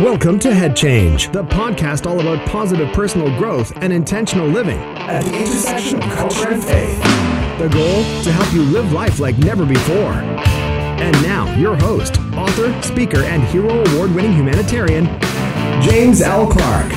Welcome to Head Change, the podcast all about positive personal growth and intentional living at the intersection of culture and faith. The goal to help you live life like never before. And now, your host, author, speaker, and Hero Award winning humanitarian, James L. Clark.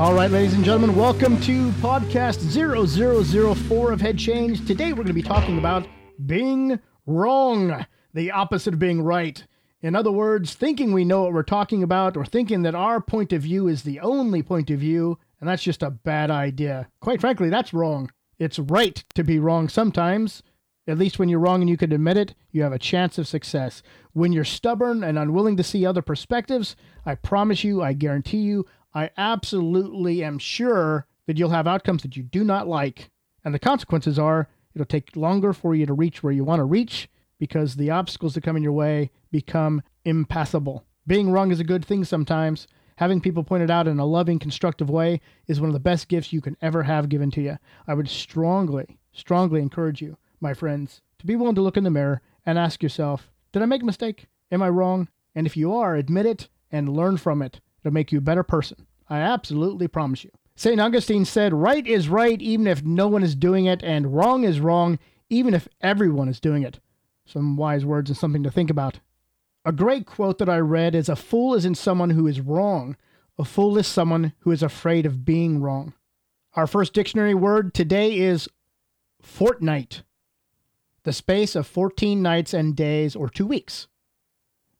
All right, ladies and gentlemen, welcome to podcast 0004 of Head Change. Today we're going to be talking about being wrong, the opposite of being right. In other words, thinking we know what we're talking about or thinking that our point of view is the only point of view, and that's just a bad idea. Quite frankly, that's wrong. It's right to be wrong sometimes. At least when you're wrong and you can admit it, you have a chance of success. When you're stubborn and unwilling to see other perspectives, I promise you, I guarantee you, I absolutely am sure that you'll have outcomes that you do not like. And the consequences are It'll take longer for you to reach where you want to reach because the obstacles that come in your way become impassable. Being wrong is a good thing sometimes. Having people pointed out in a loving, constructive way is one of the best gifts you can ever have given to you. I would strongly, strongly encourage you, my friends, to be willing to look in the mirror and ask yourself, did I make a mistake? Am I wrong? And if you are, admit it and learn from it. It'll make you a better person. I absolutely promise you. St. Augustine said, Right is right even if no one is doing it, and wrong is wrong even if everyone is doing it. Some wise words and something to think about. A great quote that I read is A fool isn't someone who is wrong, a fool is someone who is afraid of being wrong. Our first dictionary word today is fortnight, the space of 14 nights and days or two weeks.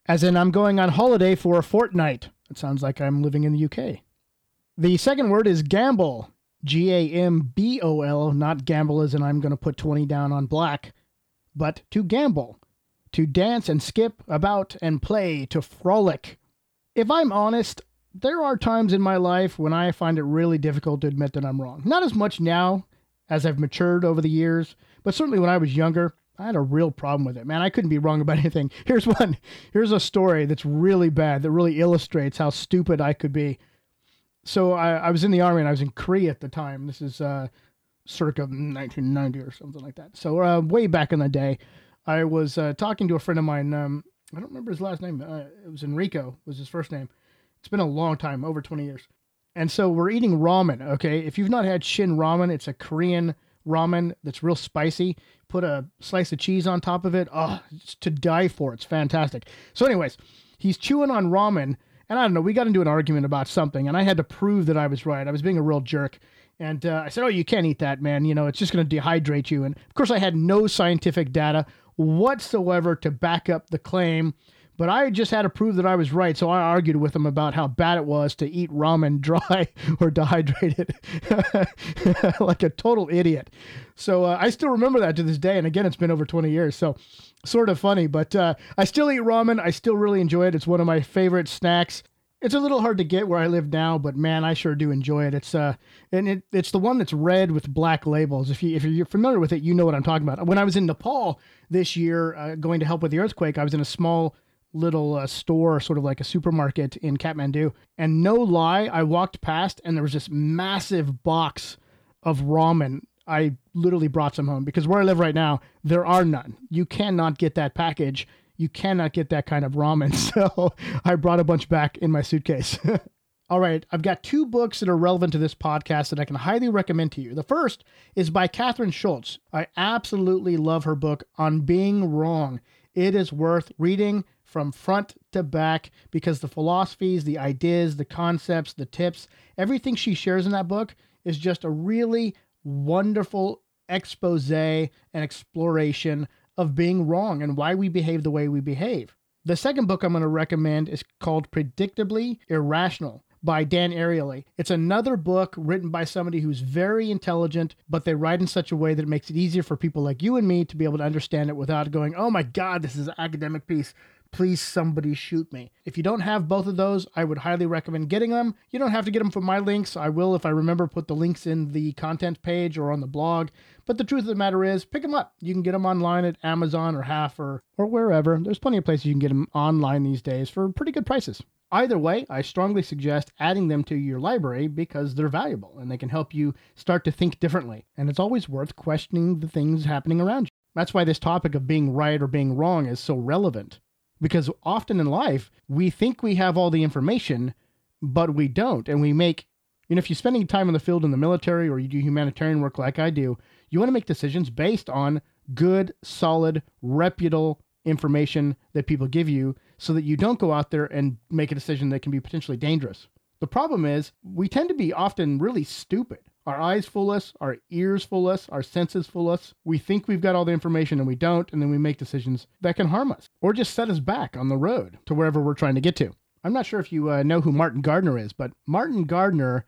As in, I'm going on holiday for a fortnight. It sounds like I'm living in the UK. The second word is gambol. G A M B O L, not gamble as in I'm going to put 20 down on black, but to gambol. To dance and skip about and play, to frolic. If I'm honest, there are times in my life when I find it really difficult to admit that I'm wrong. Not as much now as I've matured over the years, but certainly when I was younger, I had a real problem with it. Man, I couldn't be wrong about anything. Here's one. Here's a story that's really bad that really illustrates how stupid I could be so I, I was in the army and I was in Korea at the time. This is uh, circa 1990 or something like that. So uh, way back in the day, I was uh, talking to a friend of mine. Um, I don't remember his last name. Uh, it was Enrico. Was his first name. It's been a long time, over 20 years. And so we're eating ramen. Okay, if you've not had Shin ramen, it's a Korean ramen that's real spicy. Put a slice of cheese on top of it. Oh, it's to die for. It's fantastic. So, anyways, he's chewing on ramen and I don't know, we got into an argument about something, and I had to prove that I was right. I was being a real jerk. And uh, I said, Oh, you can't eat that, man. You know, it's just going to dehydrate you. And of course, I had no scientific data whatsoever to back up the claim. But I just had to prove that I was right. So I argued with him about how bad it was to eat ramen dry or dehydrated like a total idiot. So uh, I still remember that to this day. And again, it's been over 20 years. So sort of funny, but uh, I still eat ramen. I still really enjoy it. It's one of my favorite snacks. It's a little hard to get where I live now, but man, I sure do enjoy it. It's uh, and it, it's the one that's red with black labels. If you if you're familiar with it, you know what I'm talking about. When I was in Nepal this year, uh, going to help with the earthquake, I was in a small little uh, store, sort of like a supermarket in Kathmandu, and no lie, I walked past and there was this massive box of ramen I literally brought some home because where I live right now, there are none. You cannot get that package. You cannot get that kind of ramen. So I brought a bunch back in my suitcase. All right, I've got two books that are relevant to this podcast that I can highly recommend to you. The first is by Kathryn Schulz. I absolutely love her book on being wrong. It is worth reading from front to back because the philosophies, the ideas, the concepts, the tips, everything she shares in that book is just a really wonderful expose and exploration of being wrong and why we behave the way we behave. The second book I'm going to recommend is called Predictably Irrational by Dan Ariely. It's another book written by somebody who's very intelligent, but they write in such a way that it makes it easier for people like you and me to be able to understand it without going, oh my God, this is an academic piece please somebody shoot me. If you don't have both of those, I would highly recommend getting them. You don't have to get them from my links. I will, if I remember, put the links in the content page or on the blog. But the truth of the matter is, pick them up. You can get them online at Amazon or Half or, or wherever. There's plenty of places you can get them online these days for pretty good prices. Either way, I strongly suggest adding them to your library because they're valuable and they can help you start to think differently. And it's always worth questioning the things happening around you. That's why this topic of being right or being wrong is so relevant. Because often in life, we think we have all the information, but we don't. And we make, you know, if you're spending time in the field in the military or you do humanitarian work like I do, you want to make decisions based on good, solid, reputable information that people give you so that you don't go out there and make a decision that can be potentially dangerous. The problem is we tend to be often really stupid. Our eyes fool us, our ears fool us, our senses fool us. We think we've got all the information and we don't, and then we make decisions that can harm us or just set us back on the road to wherever we're trying to get to. I'm not sure if you uh, know who Martin Gardner is, but Martin Gardner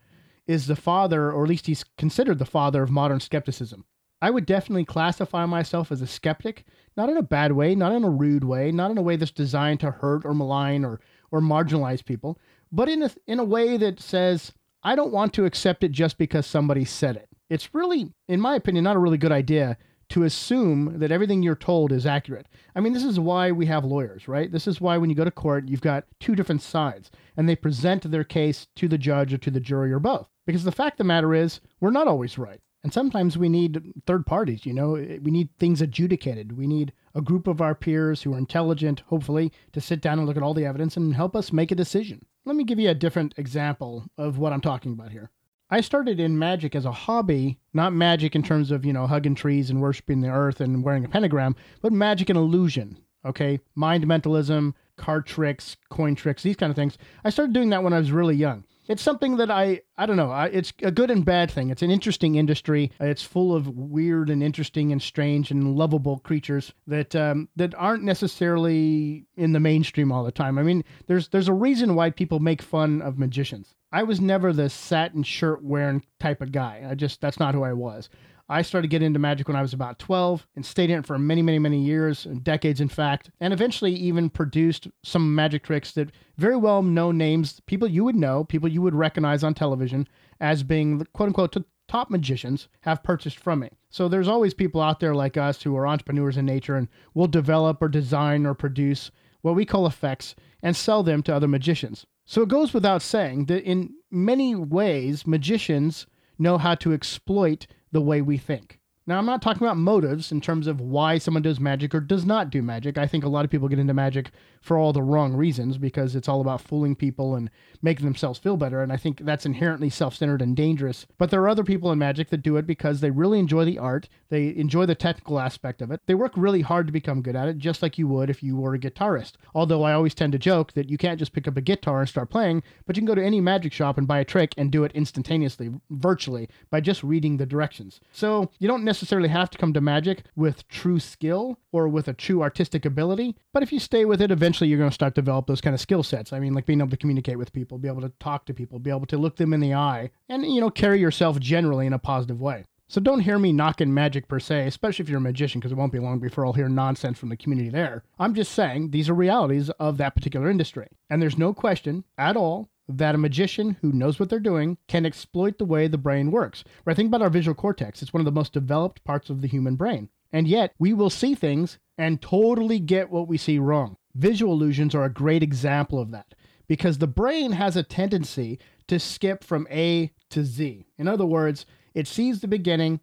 is the father, or at least he's considered the father of modern skepticism. I would definitely classify myself as a skeptic, not in a bad way, not in a rude way, not in a way that's designed to hurt or malign or, or marginalize people, but in a, in a way that says, I don't want to accept it just because somebody said it. It's really, in my opinion, not a really good idea to assume that everything you're told is accurate. I mean, this is why we have lawyers, right? This is why when you go to court, you've got two different sides and they present their case to the judge or to the jury or both. Because the fact of the matter is, we're not always right. And sometimes we need third parties, you know, we need things adjudicated. We need a group of our peers who are intelligent, hopefully, to sit down and look at all the evidence and help us make a decision. Let me give you a different example of what I'm talking about here. I started in magic as a hobby, not magic in terms of, you know, hugging trees and worshiping the earth and wearing a pentagram, but magic and illusion. Okay. Mind mentalism, card tricks, coin tricks, these kind of things. I started doing that when I was really young it's something that I I don't know. I, it's a good and bad thing. It's an interesting industry. It's full of weird and interesting and strange and lovable creatures that um, that aren't necessarily in the mainstream all the time. I mean, there's there's a reason why people make fun of magicians. I was never the satin shirt wearing type of guy. I just that's not who I was. I started getting into magic when I was about 12 and stayed in it for many, many, many years, decades in fact, and eventually even produced some magic tricks that very well known names, people you would know, people you would recognize on television as being the quote unquote top magicians have purchased from me. So there's always people out there like us who are entrepreneurs in nature and will develop or design or produce what we call effects and sell them to other magicians. So it goes without saying that in many ways, magicians know how to exploit the way we think. Now, I'm not talking about motives in terms of why someone does magic or does not do magic. I think a lot of people get into magic for all the wrong reasons because it's all about fooling people and making themselves feel better. And I think that's inherently self centered and dangerous. But there are other people in magic that do it because they really enjoy the art, they enjoy the technical aspect of it. They work really hard to become good at it, just like you would if you were a guitarist. Although I always tend to joke that you can't just pick up a guitar and start playing, but you can go to any magic shop and buy a trick and do it instantaneously, virtually, by just reading the directions. So you don't necessarily have to come to magic with true skill or with a true artistic ability, but if you stay with it, eventually you're going to start to develop those kind of skill sets. I mean, like being able to communicate with people, be able to talk to people, be able to look them in the eye, and, you know, carry yourself generally in a positive way. So don't hear me knocking magic per se, especially if you're a magician, because it won't be long before I'll hear nonsense from the community there. I'm just saying these are realities of that particular industry. And there's no question at all that a magician who knows what they're doing can exploit the way the brain works. Right? Think about our visual cortex. It's one of the most developed parts of the human brain. And yet, we will see things and totally get what we see wrong. Visual illusions are a great example of that because the brain has a tendency to skip from A to Z. In other words, it sees the beginning,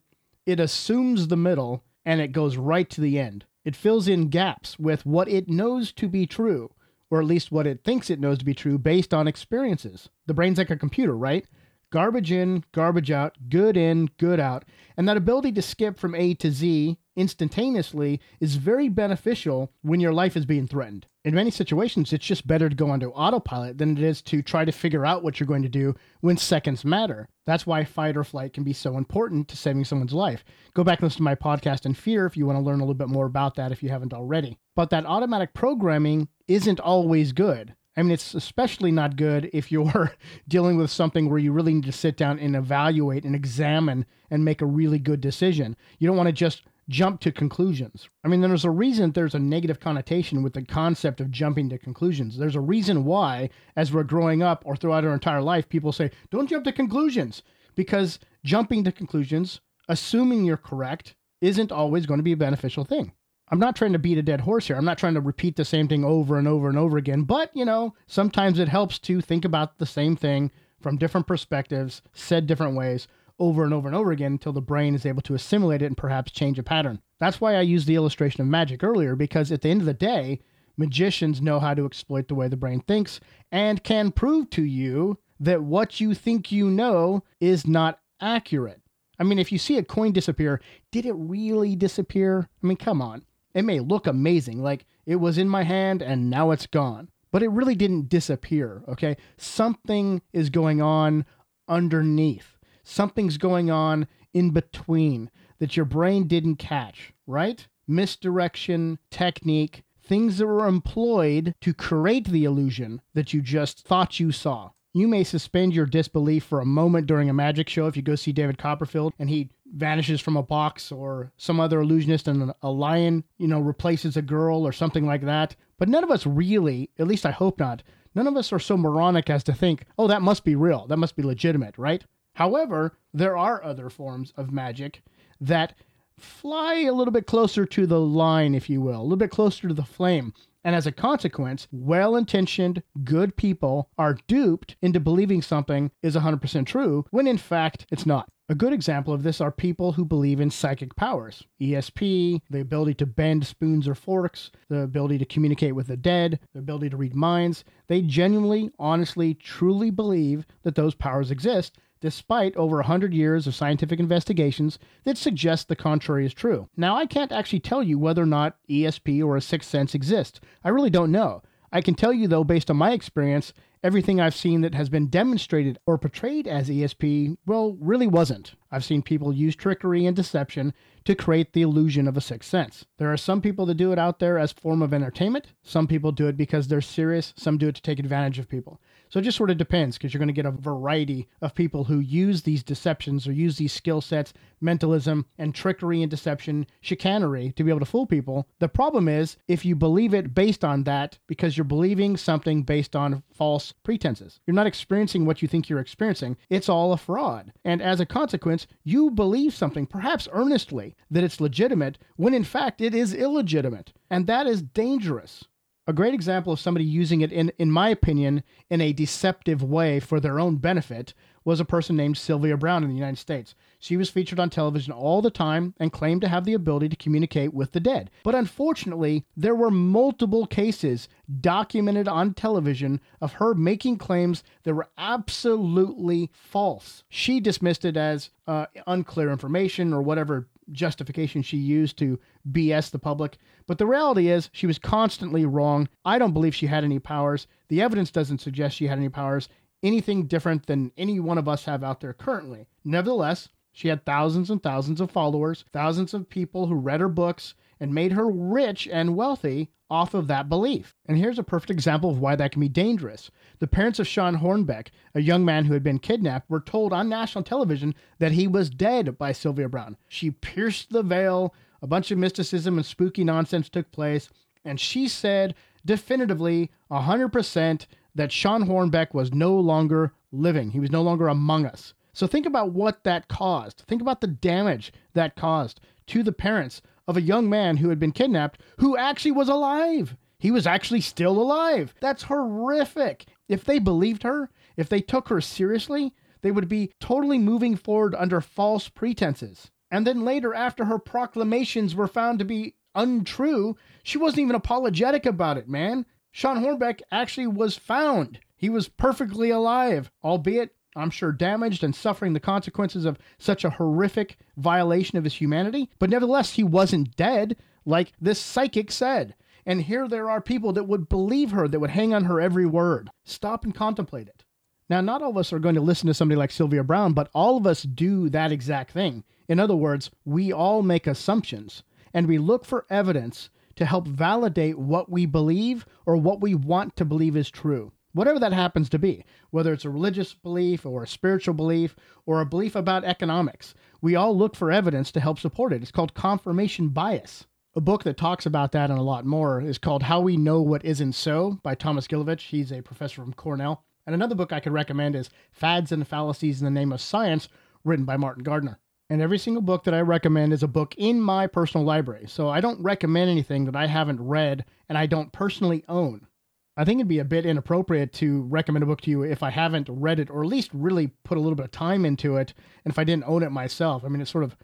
it assumes the middle, and it goes right to the end. It fills in gaps with what it knows to be true, or at least what it thinks it knows to be true based on experiences. The brain's like a computer, right? Garbage in, garbage out, good in, good out. And that ability to skip from A to Z instantaneously is very beneficial when your life is being threatened. In many situations, it's just better to go onto autopilot than it is to try to figure out what you're going to do when seconds matter. That's why fight or flight can be so important to saving someone's life. Go back and listen to my podcast in Fear if you want to learn a little bit more about that if you haven't already. But that automatic programming isn't always good. I mean, it's especially not good if you're dealing with something where you really need to sit down and evaluate and examine and make a really good decision. You don't want to just jump to conclusions. I mean, there's a reason there's a negative connotation with the concept of jumping to conclusions. There's a reason why, as we're growing up or throughout our entire life, people say, don't jump to conclusions. Because jumping to conclusions, assuming you're correct, isn't always going to be a beneficial thing. I'm not trying to beat a dead horse here. I'm not trying to repeat the same thing over and over and over again. But, you know, sometimes it helps to think about the same thing from different perspectives, said different ways, over and over and over again until the brain is able to assimilate it and perhaps change a pattern. That's why I used the illustration of magic earlier, because at the end of the day, magicians know how to exploit the way the brain thinks and can prove to you that what you think you know is not accurate. I mean, if you see a coin disappear, did it really disappear? I mean, come on. It may look amazing, like it was in my hand and now it's gone, but it really didn't disappear, okay? Something is going on underneath, something's going on in between that your brain didn't catch, right? Misdirection, technique, things that were employed to create the illusion that you just thought you saw. You may suspend your disbelief for a moment during a magic show if you go see David Copperfield and he vanishes from a box or some other illusionist and a lion, you know, replaces a girl or something like that. But none of us really, at least I hope not, none of us are so moronic as to think, oh, that must be real. That must be legitimate, right? However, there are other forms of magic that fly a little bit closer to the line, if you will, a little bit closer to the flame. And as a consequence, well intentioned, good people are duped into believing something is 100% true when in fact it's not. A good example of this are people who believe in psychic powers ESP, the ability to bend spoons or forks, the ability to communicate with the dead, the ability to read minds. They genuinely, honestly, truly believe that those powers exist despite over 100 years of scientific investigations that suggest the contrary is true. Now, I can't actually tell you whether or not ESP or a sixth sense exists. I really don't know. I can tell you, though, based on my experience, everything I've seen that has been demonstrated or portrayed as ESP, well, really wasn't. I've seen people use trickery and deception to create the illusion of a sixth sense. There are some people that do it out there as form of entertainment. Some people do it because they're serious. Some do it to take advantage of people. So it just sort of depends because you're going to get a variety of people who use these deceptions or use these skill sets, mentalism, and trickery and deception, chicanery to be able to fool people. The problem is if you believe it based on that because you're believing something based on false pretenses. You're not experiencing what you think you're experiencing. It's all a fraud. And as a consequence, you believe something, perhaps earnestly, that it's legitimate when in fact it is illegitimate. And that is dangerous a great example of somebody using it in in my opinion in a deceptive way for their own benefit was a person named Sylvia Browne in the United States. She was featured on television all the time and claimed to have the ability to communicate with the dead. But unfortunately, there were multiple cases documented on television of her making claims that were absolutely false. She dismissed it as uh, unclear information or whatever justification she used to BS the public. But the reality is, she was constantly wrong. I don't believe she had any powers. The evidence doesn't suggest she had any powers, anything different than any one of us have out there currently. Nevertheless, she had thousands and thousands of followers, thousands of people who read her books and made her rich and wealthy off of that belief. And here's a perfect example of why that can be dangerous. The parents of Shawn Hornbeck, a young man who had been kidnapped, were told on national television that he was dead by Sylvia Browne. She pierced the veil, a bunch of mysticism and spooky nonsense took place, and she said definitively 100% that Shawn Hornbeck was no longer living. He was no longer among us. So think about what that caused. Think about the damage that caused to the parents of a young man who had been kidnapped who actually was alive. He was actually still alive. That's horrific. If they believed her, if they took her seriously, they would be totally moving forward under false pretenses. And then later, after her proclamations were found to be untrue, she wasn't even apologetic about it, man. Shawn Hornbeck actually was found. He was perfectly alive, albeit I'm sure damaged and suffering the consequences of such a horrific violation of his humanity, but nevertheless, he wasn't dead, like this psychic said. And here there are people that would believe her, that would hang on her every word. Stop and contemplate it. Now, not all of us are going to listen to somebody like Sylvia Browne, but all of us do that exact thing. In other words, we all make assumptions and we look for evidence to help validate what we believe or what we want to believe is true whatever that happens to be, whether it's a religious belief or a spiritual belief or a belief about economics. We all look for evidence to help support it. It's called confirmation bias. A book that talks about that and a lot more is called How We Know What Isn't So by Thomas Gilovich. He's a professor from Cornell. And another book I could recommend is Fads and Fallacies in the Name of Science, written by Martin Gardner. And every single book that I recommend is a book in my personal library. So I don't recommend anything that I haven't read and I don't personally own. I think it'd be a bit inappropriate to recommend a book to you if I haven't read it or at least really put a little bit of time into it and if I didn't own it myself. I mean, it's sort of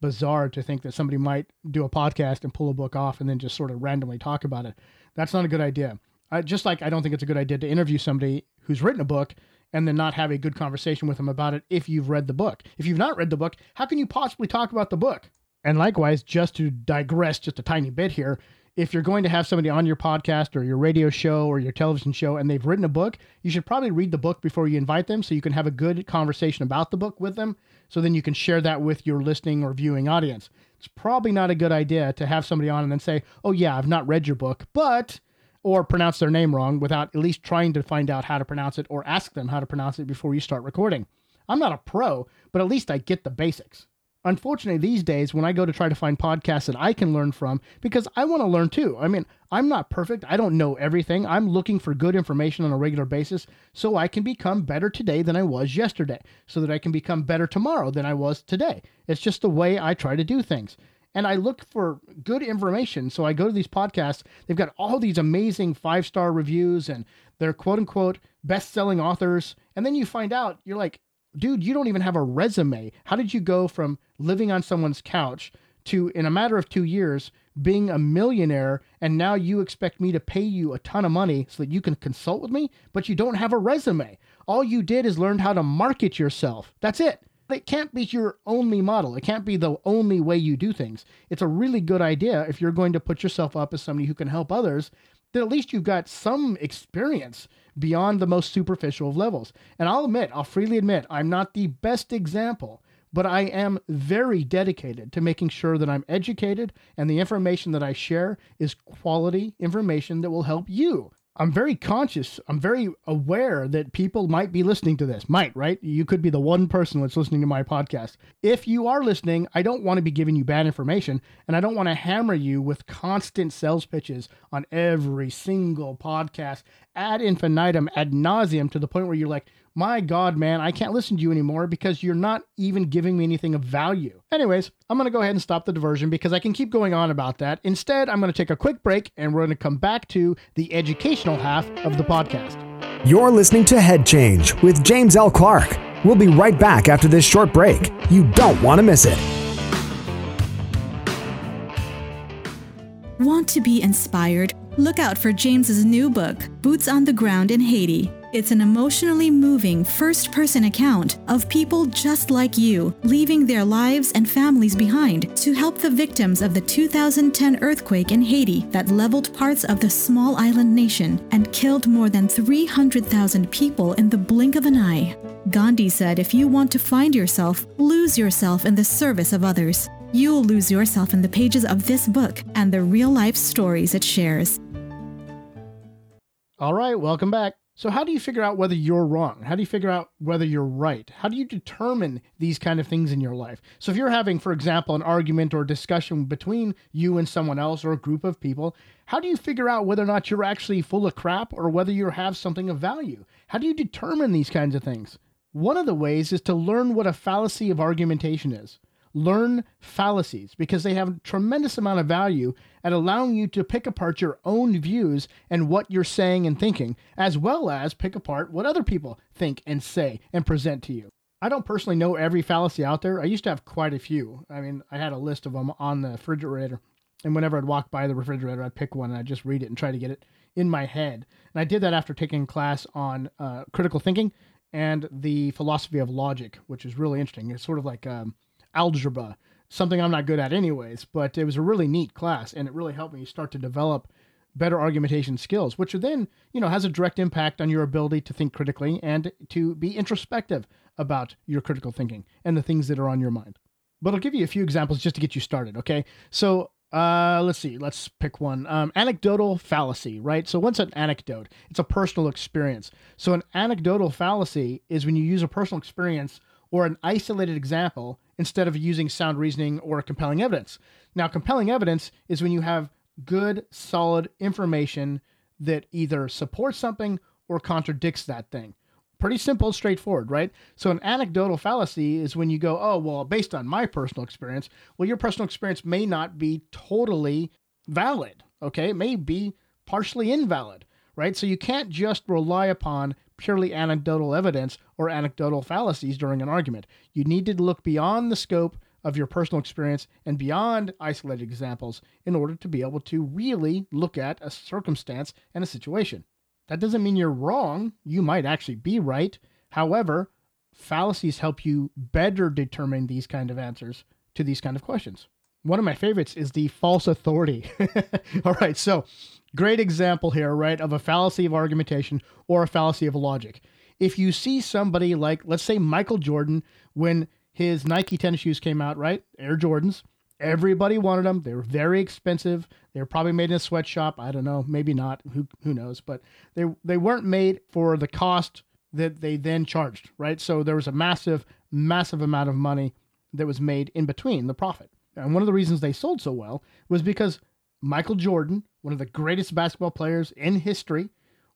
bizarre to think that somebody might do a podcast and pull a book off and then just sort of randomly talk about it. That's not a good idea. I, just like I don't think it's a good idea to interview somebody who's written a book and then not have a good conversation with them about it if you've read the book. If you've not read the book, how can you possibly talk about the book? And likewise, just to digress just a tiny bit here, if you're going to have somebody on your podcast or your radio show or your television show and they've written a book, you should probably read the book before you invite them so you can have a good conversation about the book with them. So then you can share that with your listening or viewing audience. It's probably not a good idea to have somebody on and then say, Oh, yeah, I've not read your book, but, or pronounce their name wrong without at least trying to find out how to pronounce it or ask them how to pronounce it before you start recording. I'm not a pro, but at least I get the basics unfortunately these days when i go to try to find podcasts that i can learn from because i want to learn too. I mean i'm not perfect. I don't know everything. I'm looking for good information on a regular basis so i can become better today than i was yesterday so that i can become better tomorrow than i was today. It's just the way i try to do things. And i look for good information so i go to these podcasts. They've got all these amazing five star reviews and they're quote unquote best selling authors. And then you find out you're like dude, you don't even have a resume. How did you go from living on someone's couch to, in a matter of two years, being a millionaire, and now you expect me to pay you a ton of money so that you can consult with me, but you don't have a resume. All you did is learned how to market yourself. That's it. It can't be your only model. It can't be the only way you do things. It's a really good idea if you're going to put yourself up as somebody who can help others, that at least you've got some experience beyond the most superficial of levels. And I'll admit, I'll freely admit, I'm not the best example, but I am very dedicated to making sure that I'm educated and the information that I share is quality information that will help you. I'm very conscious. I'm very aware that people might be listening to this. Might, right? You could be the one person that's listening to my podcast. If you are listening, I don't want to be giving you bad information and I don't want to hammer you with constant sales pitches on every single podcast ad infinitum, ad nauseum to the point where you're like, my God, man, I can't listen to you anymore because you're not even giving me anything of value. Anyways, I'm going to go ahead and stop the diversion because I can keep going on about that. Instead, I'm going to take a quick break and we're going to come back to the educational half of the podcast. You're listening to Head Change with James L. Clark. We'll be right back after this short break. You don't want to miss it. Want to be inspired? Look out for James's new book, Boots on the Ground in Haiti. It's an emotionally moving first person account of people just like you leaving their lives and families behind to help the victims of the 2010 earthquake in Haiti that leveled parts of the small island nation and killed more than 300,000 people in the blink of an eye. Gandhi said if you want to find yourself, lose yourself in the service of others. You'll lose yourself in the pages of this book and the real life stories it shares. All right, welcome back. So, how do you figure out whether you're wrong? How do you figure out whether you're right? How do you determine these kind of things in your life? So, if you're having, for example, an argument or discussion between you and someone else or a group of people, how do you figure out whether or not you're actually full of crap or whether you have something of value? How do you determine these kinds of things? One of the ways is to learn what a fallacy of argumentation is learn fallacies because they have a tremendous amount of value at allowing you to pick apart your own views and what you're saying and thinking, as well as pick apart what other people think and say and present to you. I don't personally know every fallacy out there. I used to have quite a few. I mean, I had a list of them on the refrigerator. And whenever I'd walk by the refrigerator, I'd pick one and I'd just read it and try to get it in my head. And I did that after taking class on uh, critical thinking and the philosophy of logic, which is really interesting. It's sort of like um, algebra, something I'm not good at anyways, but it was a really neat class and it really helped me start to develop better argumentation skills, which then, you know, has a direct impact on your ability to think critically and to be introspective about your critical thinking and the things that are on your mind. But I'll give you a few examples just to get you started, okay? So, uh, let's see. Let's pick one. Um, anecdotal fallacy, right? So, what's an anecdote? It's a personal experience. So, an anecdotal fallacy is when you use a personal experience or an isolated example instead of using sound reasoning or compelling evidence. Now, compelling evidence is when you have good, solid information that either supports something or contradicts that thing. Pretty simple, straightforward, right? So, an anecdotal fallacy is when you go, oh, well, based on my personal experience, well, your personal experience may not be totally valid, okay? It may be partially invalid, right? So you can't just rely upon purely anecdotal evidence or anecdotal fallacies during an argument. You need to look beyond the scope of your personal experience and beyond isolated examples in order to be able to really look at a circumstance and a situation. That doesn't mean you're wrong. You might actually be right. However, fallacies help you better determine these kind of answers to these kind of questions. One of my favorites is the false authority. All right, so great example here, right, of a fallacy of argumentation or a fallacy of logic. If you see somebody like, let's say, Michael Jordan, when his Nike tennis shoes came out, right, Air Jordans, everybody wanted them. They were very expensive. They were probably made in a sweatshop. I don't know, maybe not. Who who knows? But they they weren't made for the cost that they then charged, right? So there was a massive, massive amount of money that was made in between the profit. And one of the reasons they sold so well was because Michael Jordan, one of the greatest basketball players in history,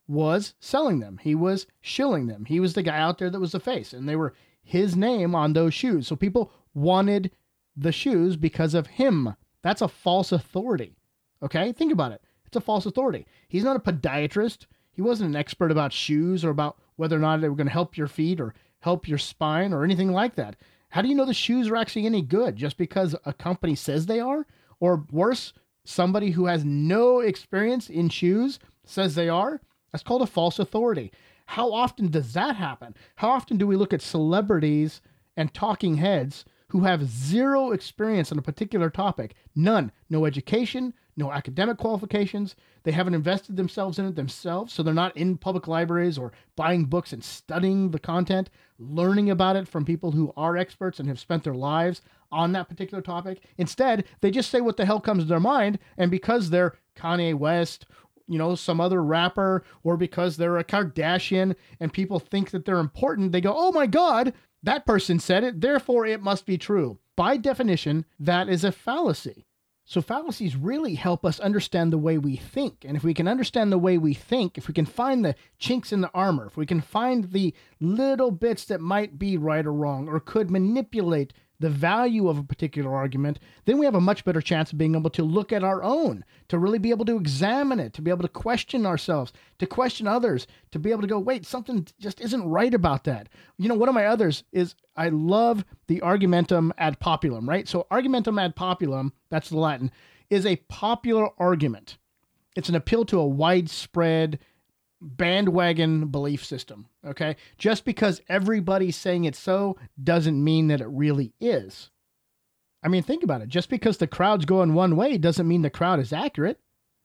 was selling them. He was shilling them. He was the guy out there that was the face, and they were his name on those shoes. So people wanted the shoes because of him. That's a false authority. Okay? Think about it. It's a false authority. He's not a podiatrist. He wasn't an expert about shoes or about whether or not they were going to help your feet or help your spine or anything like that. How do you know the shoes are actually any good just because a company says they are? Or worse, somebody who has no experience in shoes says they are? That's called a false authority. How often does that happen? How often do we look at celebrities and talking heads who have zero experience on a particular topic? None. No education, no academic qualifications. They haven't invested themselves in it themselves, so they're not in public libraries or buying books and studying the content, learning about it from people who are experts and have spent their lives on that particular topic. Instead, they just say what the hell comes to their mind, and because they're Kanye West you know, some other rapper, or because they're a Kardashian and people think that they're important, they go, oh my God, that person said it, therefore it must be true. By definition, that is a fallacy. So, fallacies really help us understand the way we think. And if we can understand the way we think, if we can find the chinks in the armor, if we can find the little bits that might be right or wrong or could manipulate the value of a particular argument, then we have a much better chance of being able to look at our own, to really be able to examine it, to be able to question ourselves, to question others, to be able to go, wait, something just isn't right about that. You know, one of my others is I love the argumentum ad populum, right? So, argumentum ad populum, that's the Latin, is a popular argument. It's an appeal to a widespread bandwagon belief system. Okay. Just because everybody's saying it's so doesn't mean that it really is. I mean, think about it. Just because the crowd's going one way doesn't mean the crowd is accurate.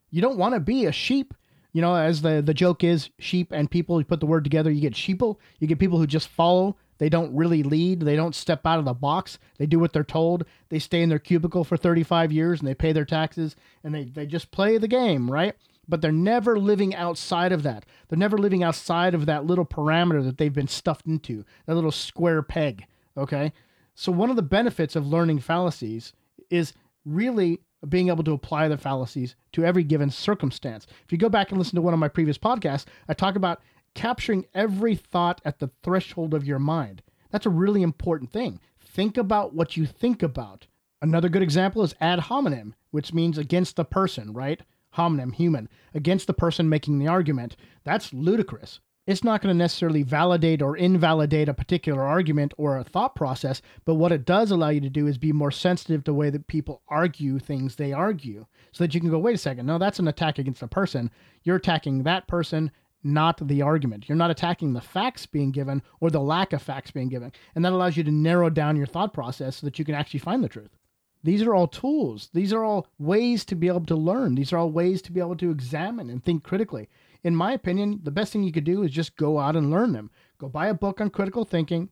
You don't want to be a sheep. You know, as the, the joke is, sheep and people, you put the word together, you get sheeple. You get people who just follow. They don't really lead. They don't step out of the box. They do what they're told. They stay in their cubicle for 35 years and they pay their taxes and they, they just play the game, right? But they're never living outside of that. They're never living outside of that little parameter that they've been stuffed into, that little square peg. Okay. So, one of the benefits of learning fallacies is really being able to apply the fallacies to every given circumstance. If you go back and listen to one of my previous podcasts, I talk about capturing every thought at the threshold of your mind. That's a really important thing. Think about what you think about. Another good example is ad hominem, which means against the person, right? Homonym, human, against the person making the argument, that's ludicrous. It's not going to necessarily validate or invalidate a particular argument or a thought process, but what it does allow you to do is be more sensitive to the way that people argue things they argue. So that you can go, wait a second, no, that's an attack against a person. You're attacking that person, not the argument. You're not attacking the facts being given or the lack of facts being given. And that allows you to narrow down your thought process so that you can actually find the truth. These are all tools. These are all ways to be able to learn. These are all ways to be able to examine and think critically. In my opinion, the best thing you could do is just go out and learn them. Go buy a book on critical thinking,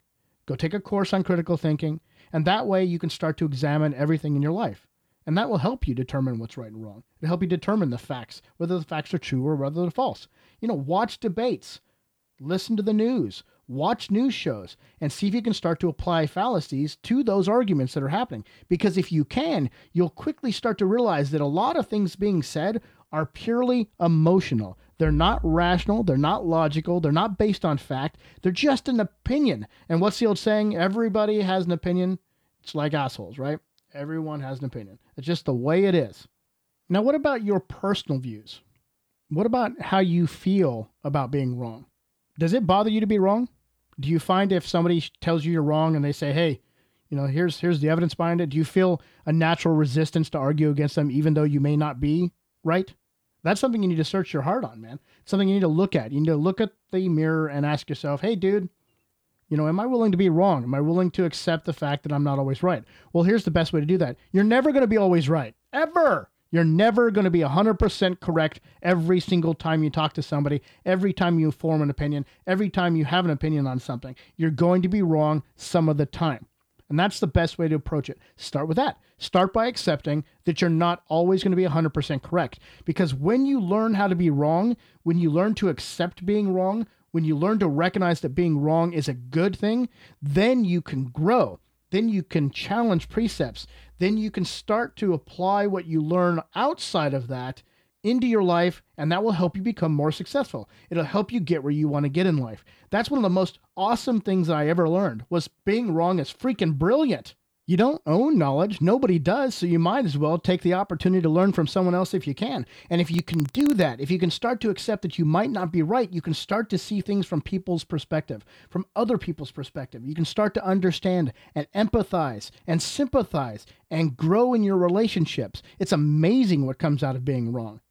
go take a course on critical thinking, and that way you can start to examine everything in your life. And that will help you determine what's right and wrong. It'll help you determine the facts, whether the facts are true or whether they're false. You know, watch debates, listen to the news, watch news shows and see if you can start to apply fallacies to those arguments that are happening. Because if you can, you'll quickly start to realize that a lot of things being said are purely emotional. They're not rational, they're not logical, they're not based on fact, they're just an opinion. And what's the old saying? Everybody has an opinion. It's like assholes, right? Everyone has an opinion. It's just the way it is. Now, what about your personal views? What about how you feel about being wrong? Does it bother you to be wrong? Do you find if somebody tells you you're wrong and they say, "Hey, you know, here's here's the evidence behind it," do you feel a natural resistance to argue against them even though you may not be right? That's something you need to search your heart on, man. It's something you need to look at. You need to look at the mirror and ask yourself, "Hey, dude, you know, am I willing to be wrong? Am I willing to accept the fact that I'm not always right?" Well, here's the best way to do that. You're never going to be always right. Ever. You're never going to be 100% correct every single time you talk to somebody, every time you form an opinion, every time you have an opinion on something. You're going to be wrong some of the time. And that's the best way to approach it. Start with that. Start by accepting that you're not always going to be 100% correct. Because when you learn how to be wrong, when you learn to accept being wrong, when you learn to recognize that being wrong is a good thing, then you can grow. Then you can challenge precepts then you can start to apply what you learn outside of that into your life and that will help you become more successful. It'll help you get where you want to get in life. That's one of the most awesome things that I ever learned was being wrong is freaking brilliant. You don't own knowledge. Nobody does. So you might as well take the opportunity to learn from someone else if you can. And if you can do that, if you can start to accept that you might not be right, you can start to see things from people's perspective, from other people's perspective. You can start to understand and empathize and sympathize and grow in your relationships. It's amazing what comes out of being wrong.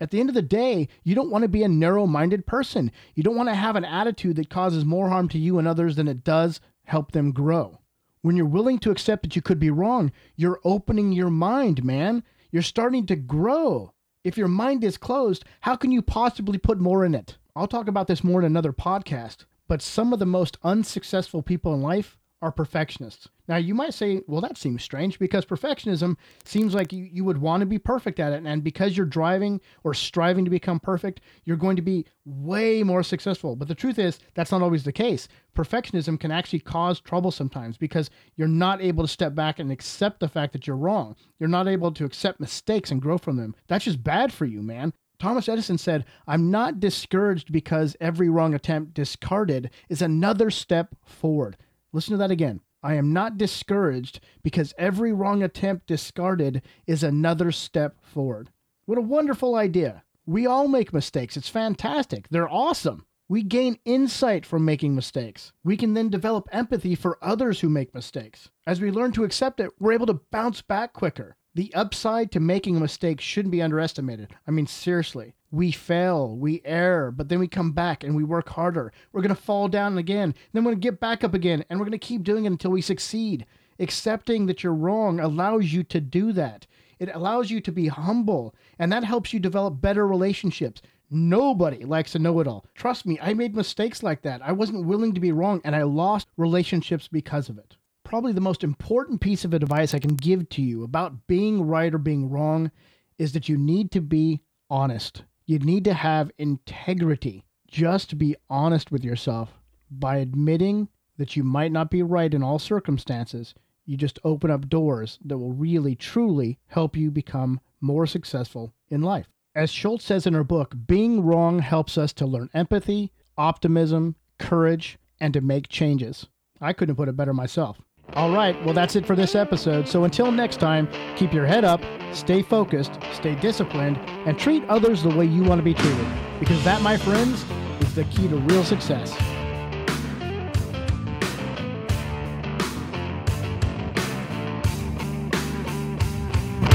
At the end of the day, you don't want to be a narrow minded person. You don't want to have an attitude that causes more harm to you and others than it does help them grow. When you're willing to accept that you could be wrong, you're opening your mind, man. You're starting to grow. If your mind is closed, how can you possibly put more in it? I'll talk about this more in another podcast, but some of the most unsuccessful people in life are perfectionists. Now, you might say, well, that seems strange because perfectionism seems like you, you would want to be perfect at it. And because you're driving or striving to become perfect, you're going to be way more successful. But the truth is, that's not always the case. Perfectionism can actually cause trouble sometimes because you're not able to step back and accept the fact that you're wrong. You're not able to accept mistakes and grow from them. That's just bad for you, man. Thomas Edison said, I'm not discouraged because every wrong attempt discarded is another step forward. Listen to that again. I am not discouraged because every wrong attempt discarded is another step forward. What a wonderful idea. We all make mistakes. It's fantastic. They're awesome. We gain insight from making mistakes. We can then develop empathy for others who make mistakes. As we learn to accept it, we're able to bounce back quicker. The upside to making a mistake shouldn't be underestimated. I mean, seriously we fail, we err, but then we come back and we work harder. We're going to fall down again, then we're going to get back up again, and we're going to keep doing it until we succeed. Accepting that you're wrong allows you to do that. It allows you to be humble, and that helps you develop better relationships. Nobody likes to know it all. Trust me, I made mistakes like that. I wasn't willing to be wrong, and I lost relationships because of it. Probably the most important piece of advice I can give to you about being right or being wrong is that you need to be honest. You need to have integrity. Just be honest with yourself by admitting that you might not be right in all circumstances. You just open up doors that will really, truly help you become more successful in life. As Schulz says in her book, being wrong helps us to learn empathy, optimism, courage, and to make changes. I couldn't put it better myself. All right, well, that's it for this episode. So until next time, keep your head up, stay focused, stay disciplined, and treat others the way you want to be treated. Because that, my friends, is the key to real success.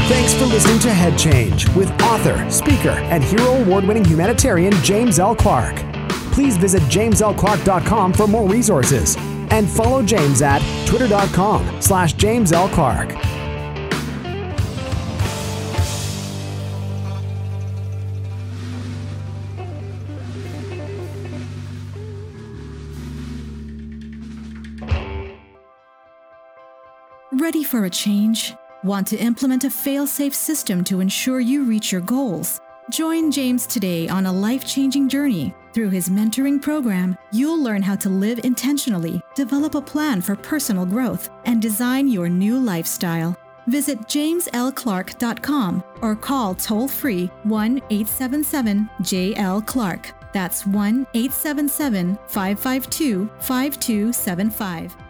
Thanks for listening to Head Change with author, speaker, and hero award winning humanitarian James L. Clark. Please visit jameslclark.com for more resources and follow James at twitter.com slash James L. Clark. Ready for a change? Want to implement a fail safe system to ensure you reach your goals? Join James today on a life changing journey. Through his mentoring program, you'll learn how to live intentionally, develop a plan for personal growth, and design your new lifestyle. Visit jameslclark.com or call toll free 1 877 JL Clark. That's 1 877 552 5275